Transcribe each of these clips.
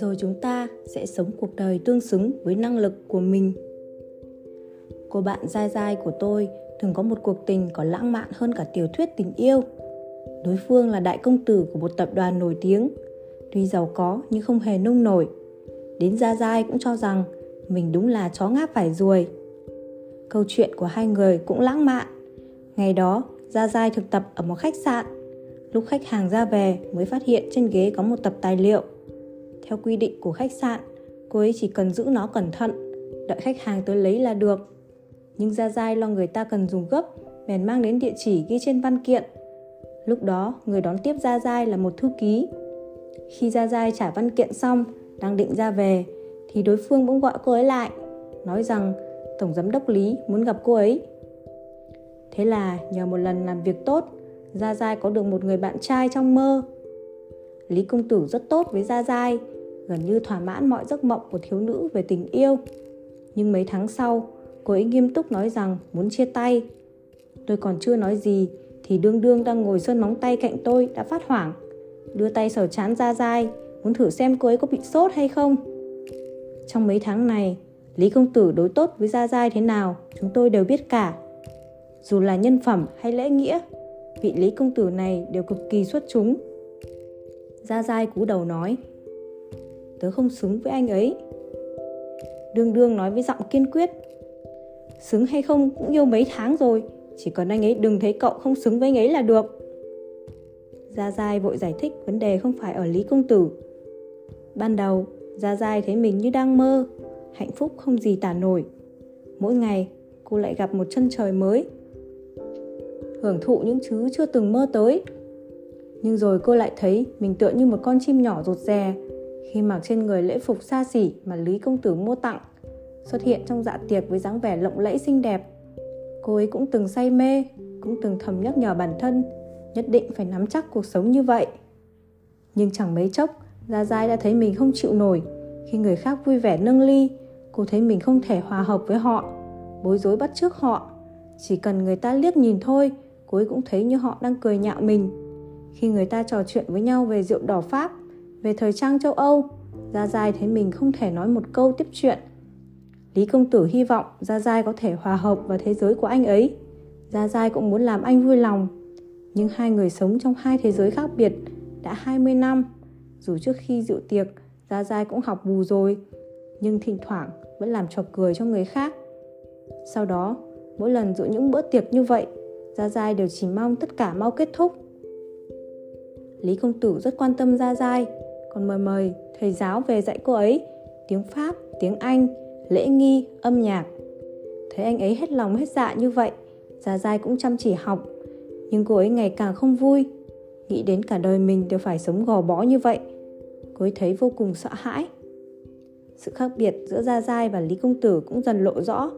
rồi chúng ta sẽ sống cuộc đời tương xứng với năng lực của mình. Cô bạn dai dai của tôi thường có một cuộc tình có lãng mạn hơn cả tiểu thuyết tình yêu. Đối phương là đại công tử của một tập đoàn nổi tiếng. Tuy giàu có nhưng không hề nông nổi. Đến gia dai cũng cho rằng mình đúng là chó ngáp phải ruồi. Câu chuyện của hai người cũng lãng mạn. Ngày đó gia Giai thực tập ở một khách sạn lúc khách hàng ra về mới phát hiện trên ghế có một tập tài liệu theo quy định của khách sạn, cô ấy chỉ cần giữ nó cẩn thận, đợi khách hàng tới lấy là được. Nhưng Gia Giai lo người ta cần dùng gấp, bèn mang đến địa chỉ ghi trên văn kiện. Lúc đó, người đón tiếp Gia Giai là một thư ký. Khi Gia Giai trả văn kiện xong, đang định ra về, thì đối phương bỗng gọi cô ấy lại, nói rằng Tổng Giám đốc Lý muốn gặp cô ấy. Thế là nhờ một lần làm việc tốt, Gia Giai có được một người bạn trai trong mơ. Lý Công Tử rất tốt với Gia Giai, gần như thỏa mãn mọi giấc mộng của thiếu nữ về tình yêu. Nhưng mấy tháng sau, cô ấy nghiêm túc nói rằng muốn chia tay. Tôi còn chưa nói gì thì đương đương đang ngồi sơn móng tay cạnh tôi đã phát hoảng. Đưa tay sờ chán gia giai, muốn thử xem cô ấy có bị sốt hay không. Trong mấy tháng này, Lý Công Tử đối tốt với Gia Giai thế nào, chúng tôi đều biết cả. Dù là nhân phẩm hay lễ nghĩa, vị Lý Công Tử này đều cực kỳ xuất chúng. Gia Giai cú đầu nói tớ không xứng với anh ấy. Đương đương nói với giọng kiên quyết xứng hay không cũng yêu mấy tháng rồi chỉ cần anh ấy đừng thấy cậu không xứng với anh ấy là được. Gia giai vội giải thích vấn đề không phải ở lý công tử. Ban đầu gia giai thấy mình như đang mơ hạnh phúc không gì tả nổi. Mỗi ngày cô lại gặp một chân trời mới hưởng thụ những thứ chưa từng mơ tới nhưng rồi cô lại thấy mình tựa như một con chim nhỏ rụt rè khi mặc trên người lễ phục xa xỉ mà Lý Công Tử mua tặng, xuất hiện trong dạ tiệc với dáng vẻ lộng lẫy xinh đẹp. Cô ấy cũng từng say mê, cũng từng thầm nhắc nhở bản thân nhất định phải nắm chắc cuộc sống như vậy. Nhưng chẳng mấy chốc, Gia Giai đã thấy mình không chịu nổi. Khi người khác vui vẻ nâng ly, cô thấy mình không thể hòa hợp với họ, bối rối bắt chước họ. Chỉ cần người ta liếc nhìn thôi, cô ấy cũng thấy như họ đang cười nhạo mình. Khi người ta trò chuyện với nhau về rượu đỏ Pháp, về thời trang châu Âu, Gia Giai thấy mình không thể nói một câu tiếp chuyện. Lý công tử hy vọng Gia Giai có thể hòa hợp vào thế giới của anh ấy. Gia Giai cũng muốn làm anh vui lòng. Nhưng hai người sống trong hai thế giới khác biệt đã 20 năm. Dù trước khi dự tiệc, Gia Giai cũng học bù rồi, nhưng thỉnh thoảng vẫn làm trò cười cho người khác. Sau đó, mỗi lần dự những bữa tiệc như vậy, Gia Giai đều chỉ mong tất cả mau kết thúc. Lý công tử rất quan tâm Gia Giai, còn mời mời thầy giáo về dạy cô ấy tiếng Pháp, tiếng Anh, lễ nghi, âm nhạc. Thấy anh ấy hết lòng hết dạ như vậy, Gia Giai cũng chăm chỉ học, nhưng cô ấy ngày càng không vui. Nghĩ đến cả đời mình đều phải sống gò bó như vậy, cô ấy thấy vô cùng sợ hãi. Sự khác biệt giữa Gia Giai và Lý Công Tử cũng dần lộ rõ.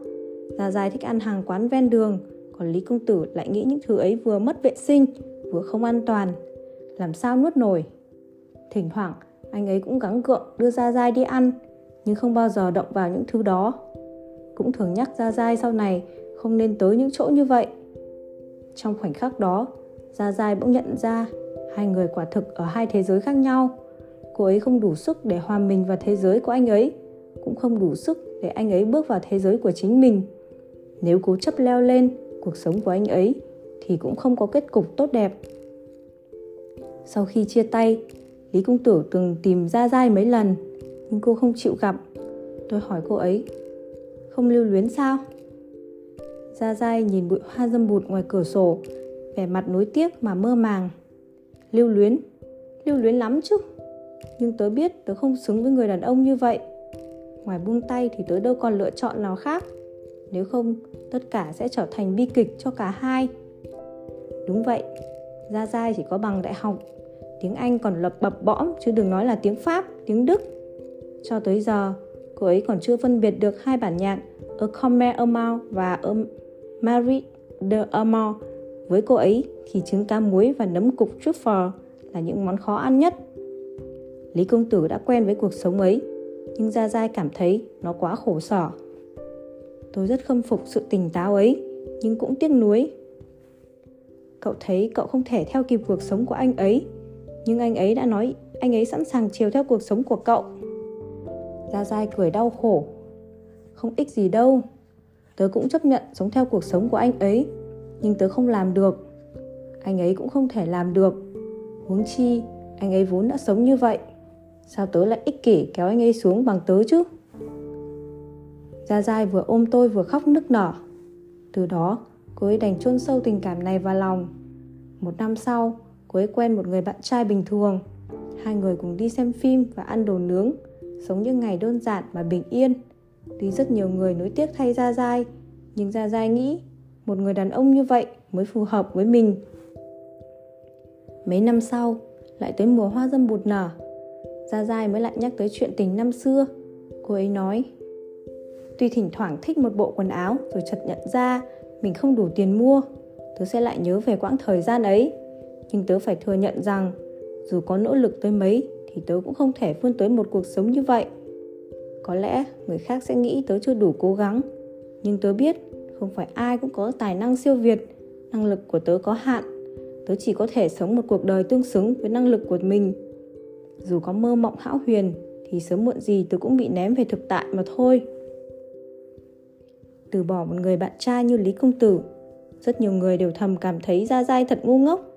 Gia Giai thích ăn hàng quán ven đường, còn Lý Công Tử lại nghĩ những thứ ấy vừa mất vệ sinh, vừa không an toàn. Làm sao nuốt nổi? Thỉnh thoảng, anh ấy cũng gắng gượng đưa ra dai đi ăn, nhưng không bao giờ động vào những thứ đó. Cũng thường nhắc ra dai sau này không nên tới những chỗ như vậy. Trong khoảnh khắc đó, ra dai bỗng nhận ra hai người quả thực ở hai thế giới khác nhau. Cô ấy không đủ sức để hòa mình vào thế giới của anh ấy, cũng không đủ sức để anh ấy bước vào thế giới của chính mình. Nếu cố chấp leo lên cuộc sống của anh ấy thì cũng không có kết cục tốt đẹp. Sau khi chia tay, Lý Công Tử từng tìm Gia Giai mấy lần, nhưng cô không chịu gặp. Tôi hỏi cô ấy, không lưu luyến sao? Gia Giai nhìn bụi hoa dâm bụt ngoài cửa sổ, vẻ mặt nối tiếc mà mơ màng. Lưu luyến? Lưu luyến lắm chứ. Nhưng tớ biết tớ không xứng với người đàn ông như vậy. Ngoài buông tay thì tớ đâu còn lựa chọn nào khác. Nếu không, tất cả sẽ trở thành bi kịch cho cả hai. Đúng vậy, Gia Giai chỉ có bằng đại học tiếng Anh còn lập bập bõm chứ đừng nói là tiếng Pháp, tiếng Đức. Cho tới giờ, cô ấy còn chưa phân biệt được hai bản nhạc A Comer Amount và A Marie de Amount. Với cô ấy thì trứng cá muối và nấm cục truffle là những món khó ăn nhất. Lý công tử đã quen với cuộc sống ấy, nhưng Gia Giai cảm thấy nó quá khổ sở. Tôi rất khâm phục sự tỉnh táo ấy, nhưng cũng tiếc nuối. cậu thấy cậu không thể theo kịp cuộc sống của anh ấy nhưng anh ấy đã nói anh ấy sẵn sàng chiều theo cuộc sống của cậu. Gia Giai cười đau khổ. Không ích gì đâu. Tớ cũng chấp nhận sống theo cuộc sống của anh ấy Nhưng tớ không làm được. Anh ấy cũng không thể làm được. Huống chi Anh ấy vốn đã sống như vậy. Sao tớ lại ích kỷ kéo anh ấy xuống bằng tớ chứ? Gia Giai vừa ôm tôi vừa khóc nức nở. Từ đó, cô ấy đành chôn sâu tình cảm này vào lòng. Một năm sau, cô ấy quen một người bạn trai bình thường. Hai người cùng đi xem phim và ăn đồ nướng, sống những ngày đơn giản mà bình yên. Tuy rất nhiều người nối tiếc thay gia giai, nhưng gia giai nghĩ một người đàn ông như vậy mới phù hợp với mình. Mấy năm sau, lại tới mùa hoa dâm bụt nở. Gia giai mới lại nhắc tới chuyện tình năm xưa. Cô ấy nói tuy thỉnh thoảng thích một bộ quần áo, rồi chợt nhận ra mình không đủ tiền mua, tớ sẽ lại nhớ về quãng thời gian ấy. Nhưng tớ phải thừa nhận rằng, dù có nỗ lực tới mấy thì tớ cũng không thể vươn tới một cuộc sống như vậy. Có lẽ người khác sẽ nghĩ tớ chưa đủ cố gắng, nhưng tớ biết không phải ai cũng có tài năng siêu việt, năng lực của tớ có hạn. Tớ chỉ có thể sống một cuộc đời tương xứng với năng lực của mình. Dù có mơ mộng hão huyền thì sớm muộn gì tớ cũng bị ném về thực tại mà thôi từ bỏ một người bạn trai như lý công tử rất nhiều người đều thầm cảm thấy Gia Giai thật ngu ngốc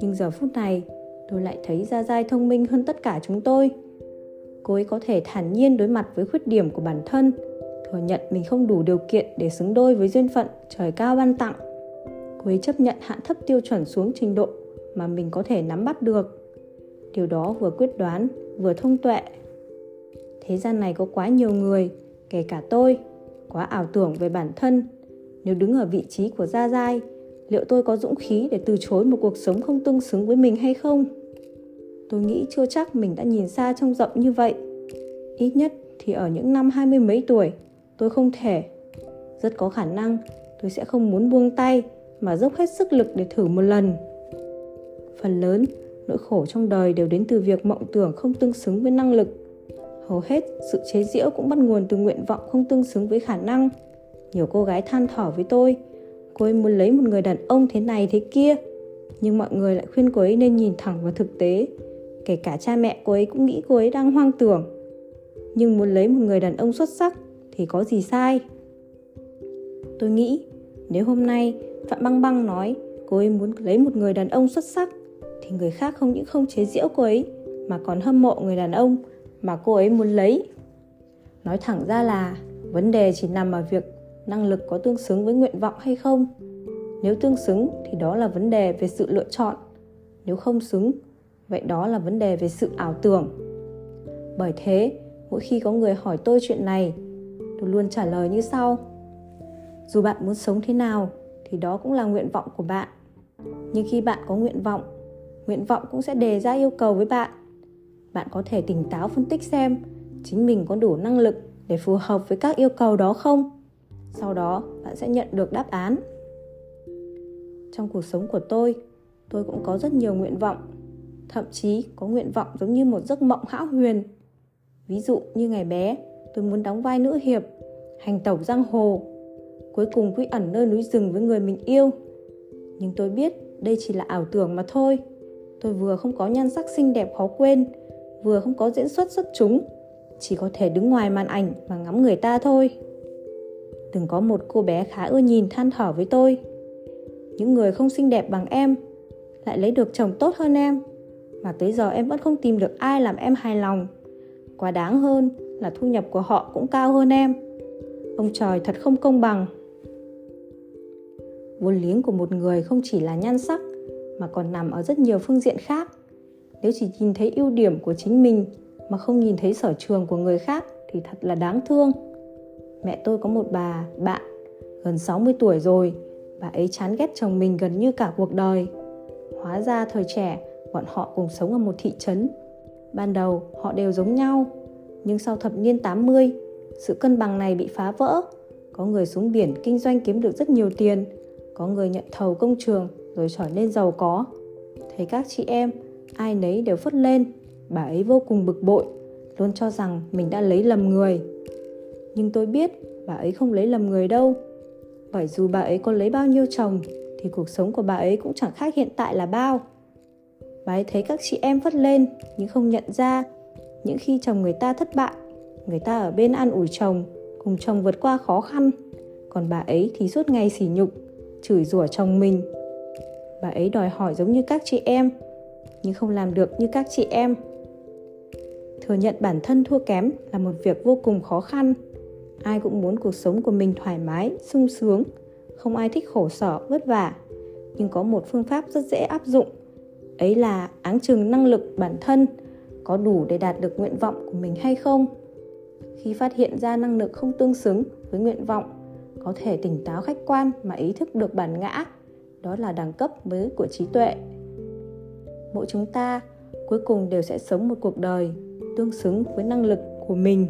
nhưng giờ phút này tôi lại thấy Gia Giai thông minh hơn tất cả chúng tôi. Cô ấy có thể thản nhiên đối mặt với khuyết điểm của bản thân, thừa nhận mình không đủ điều kiện để xứng đôi với duyên phận trời cao ban tặng. Cô ấy chấp nhận hạ thấp tiêu chuẩn xuống trình độ mà mình có thể nắm bắt được. Điều đó vừa quyết đoán, vừa thông tuệ. Thế gian này có quá nhiều người, kể cả tôi, quá ảo tưởng về bản thân. Nếu đứng ở vị trí của Gia Giai, liệu tôi có dũng khí để từ chối một cuộc sống không tương xứng với mình hay không? tôi nghĩ chưa chắc mình đã nhìn xa trông rộng như vậy. Ít nhất thì ở những năm hai mươi mấy tuổi, tôi không thể. Rất có khả năng tôi sẽ không muốn buông tay mà dốc hết sức lực để thử một lần. Phần lớn, nỗi khổ trong đời đều đến từ việc mộng tưởng không tương xứng với năng lực. Hầu hết, sự chế giễu cũng bắt nguồn từ nguyện vọng không tương xứng với khả năng. Nhiều cô gái than thở với tôi, cô ấy muốn lấy một người đàn ông thế này thế kia, nhưng mọi người lại khuyên cô ấy nên nhìn thẳng vào thực tế kể cả cha mẹ cô ấy cũng nghĩ cô ấy đang hoang tưởng. Nhưng muốn lấy một người đàn ông xuất sắc thì có gì sai? Tôi nghĩ nếu hôm nay phạm băng băng nói cô ấy muốn lấy một người đàn ông xuất sắc thì người khác không những không chế giễu cô ấy mà còn hâm mộ người đàn ông mà cô ấy muốn lấy. Nói thẳng ra là, vấn đề chỉ nằm ở việc năng lực có tương xứng với nguyện vọng hay không. Nếu tương xứng thì đó là vấn đề về sự lựa chọn. Nếu không xứng, vậy đó là vấn đề về sự ảo tưởng. Bởi thế, mỗi khi có người hỏi tôi chuyện này, tôi luôn trả lời như sau. Dù bạn muốn sống thế nào, thì đó cũng là nguyện vọng của bạn. Nhưng khi bạn có nguyện vọng nguyện vọng cũng sẽ đề ra yêu cầu với bạn bạn có thể tỉnh táo phân tích xem chính mình có đủ năng lực để phù hợp với các yêu cầu đó không sau đó bạn sẽ nhận được đáp án trong cuộc sống của tôi tôi cũng có rất nhiều nguyện vọng thậm chí có nguyện vọng giống như một giấc mộng hão huyền. Ví dụ như ngày bé, tôi muốn đóng vai nữ hiệp, hành tẩu giang hồ, cuối cùng quy ẩn nơi núi rừng với người mình yêu. Nhưng tôi biết đây chỉ là ảo tưởng mà thôi. Tôi vừa không có nhan sắc xinh đẹp khó quên, vừa không có diễn xuất xuất chúng, chỉ có thể đứng ngoài màn ảnh và ngắm người ta thôi. Từng có một cô bé khá ưa nhìn than thở với tôi. Những người không xinh đẹp bằng em lại lấy được chồng tốt hơn em mà tới giờ em vẫn không tìm được ai làm em hài lòng quá đáng hơn là thu nhập của họ cũng cao hơn em ông trời thật không công bằng vốn liếng của một người không chỉ là nhan sắc mà còn nằm ở rất nhiều phương diện khác nếu chỉ nhìn thấy ưu điểm của chính mình mà không nhìn thấy sở trường của người khác thì thật là đáng thương mẹ tôi có một bà bạn gần 60 tuổi rồi bà ấy chán ghét chồng mình gần như cả cuộc đời hóa ra thời trẻ bọn họ cùng sống ở một thị trấn. Ban đầu họ đều giống nhau, nhưng sau thập niên 80, sự cân bằng này bị phá vỡ. Có người xuống biển kinh doanh kiếm được rất nhiều tiền, có người nhận thầu công trường rồi trở nên giàu có. Thấy các chị em, ai nấy đều phất lên, bà ấy vô cùng bực bội, luôn cho rằng mình đã lấy lầm người. Nhưng tôi biết bà ấy không lấy lầm người đâu, bởi dù bà ấy có lấy bao nhiêu chồng thì cuộc sống của bà ấy cũng chẳng khác hiện tại là bao. Bà ấy thấy các chị em phất lên nhưng không nhận ra. Những khi chồng người ta thất bại người ta ở bên an ủi chồng cùng chồng vượt qua khó khăn. Còn bà ấy thì suốt ngày sỉ nhục chửi rủa chồng mình. Bà ấy đòi hỏi giống như các chị em nhưng không làm được như các chị em. Thừa nhận bản thân thua kém là một việc vô cùng khó khăn. Ai cũng muốn cuộc sống của mình thoải mái, sung sướng. Không ai thích khổ sở, vất vả. Nhưng có một phương pháp rất dễ áp dụng. Ấy là áng chừng năng lực bản thân, có đủ để đạt được nguyện vọng của mình hay không. Khi phát hiện ra năng lực không tương xứng với nguyện vọng, có thể tỉnh táo khách quan mà ý thức được bản ngã. Đó là đẳng cấp mới của trí tuệ mỗi chúng ta cuối cùng đều sẽ sống một cuộc đời tương xứng với năng lực của mình.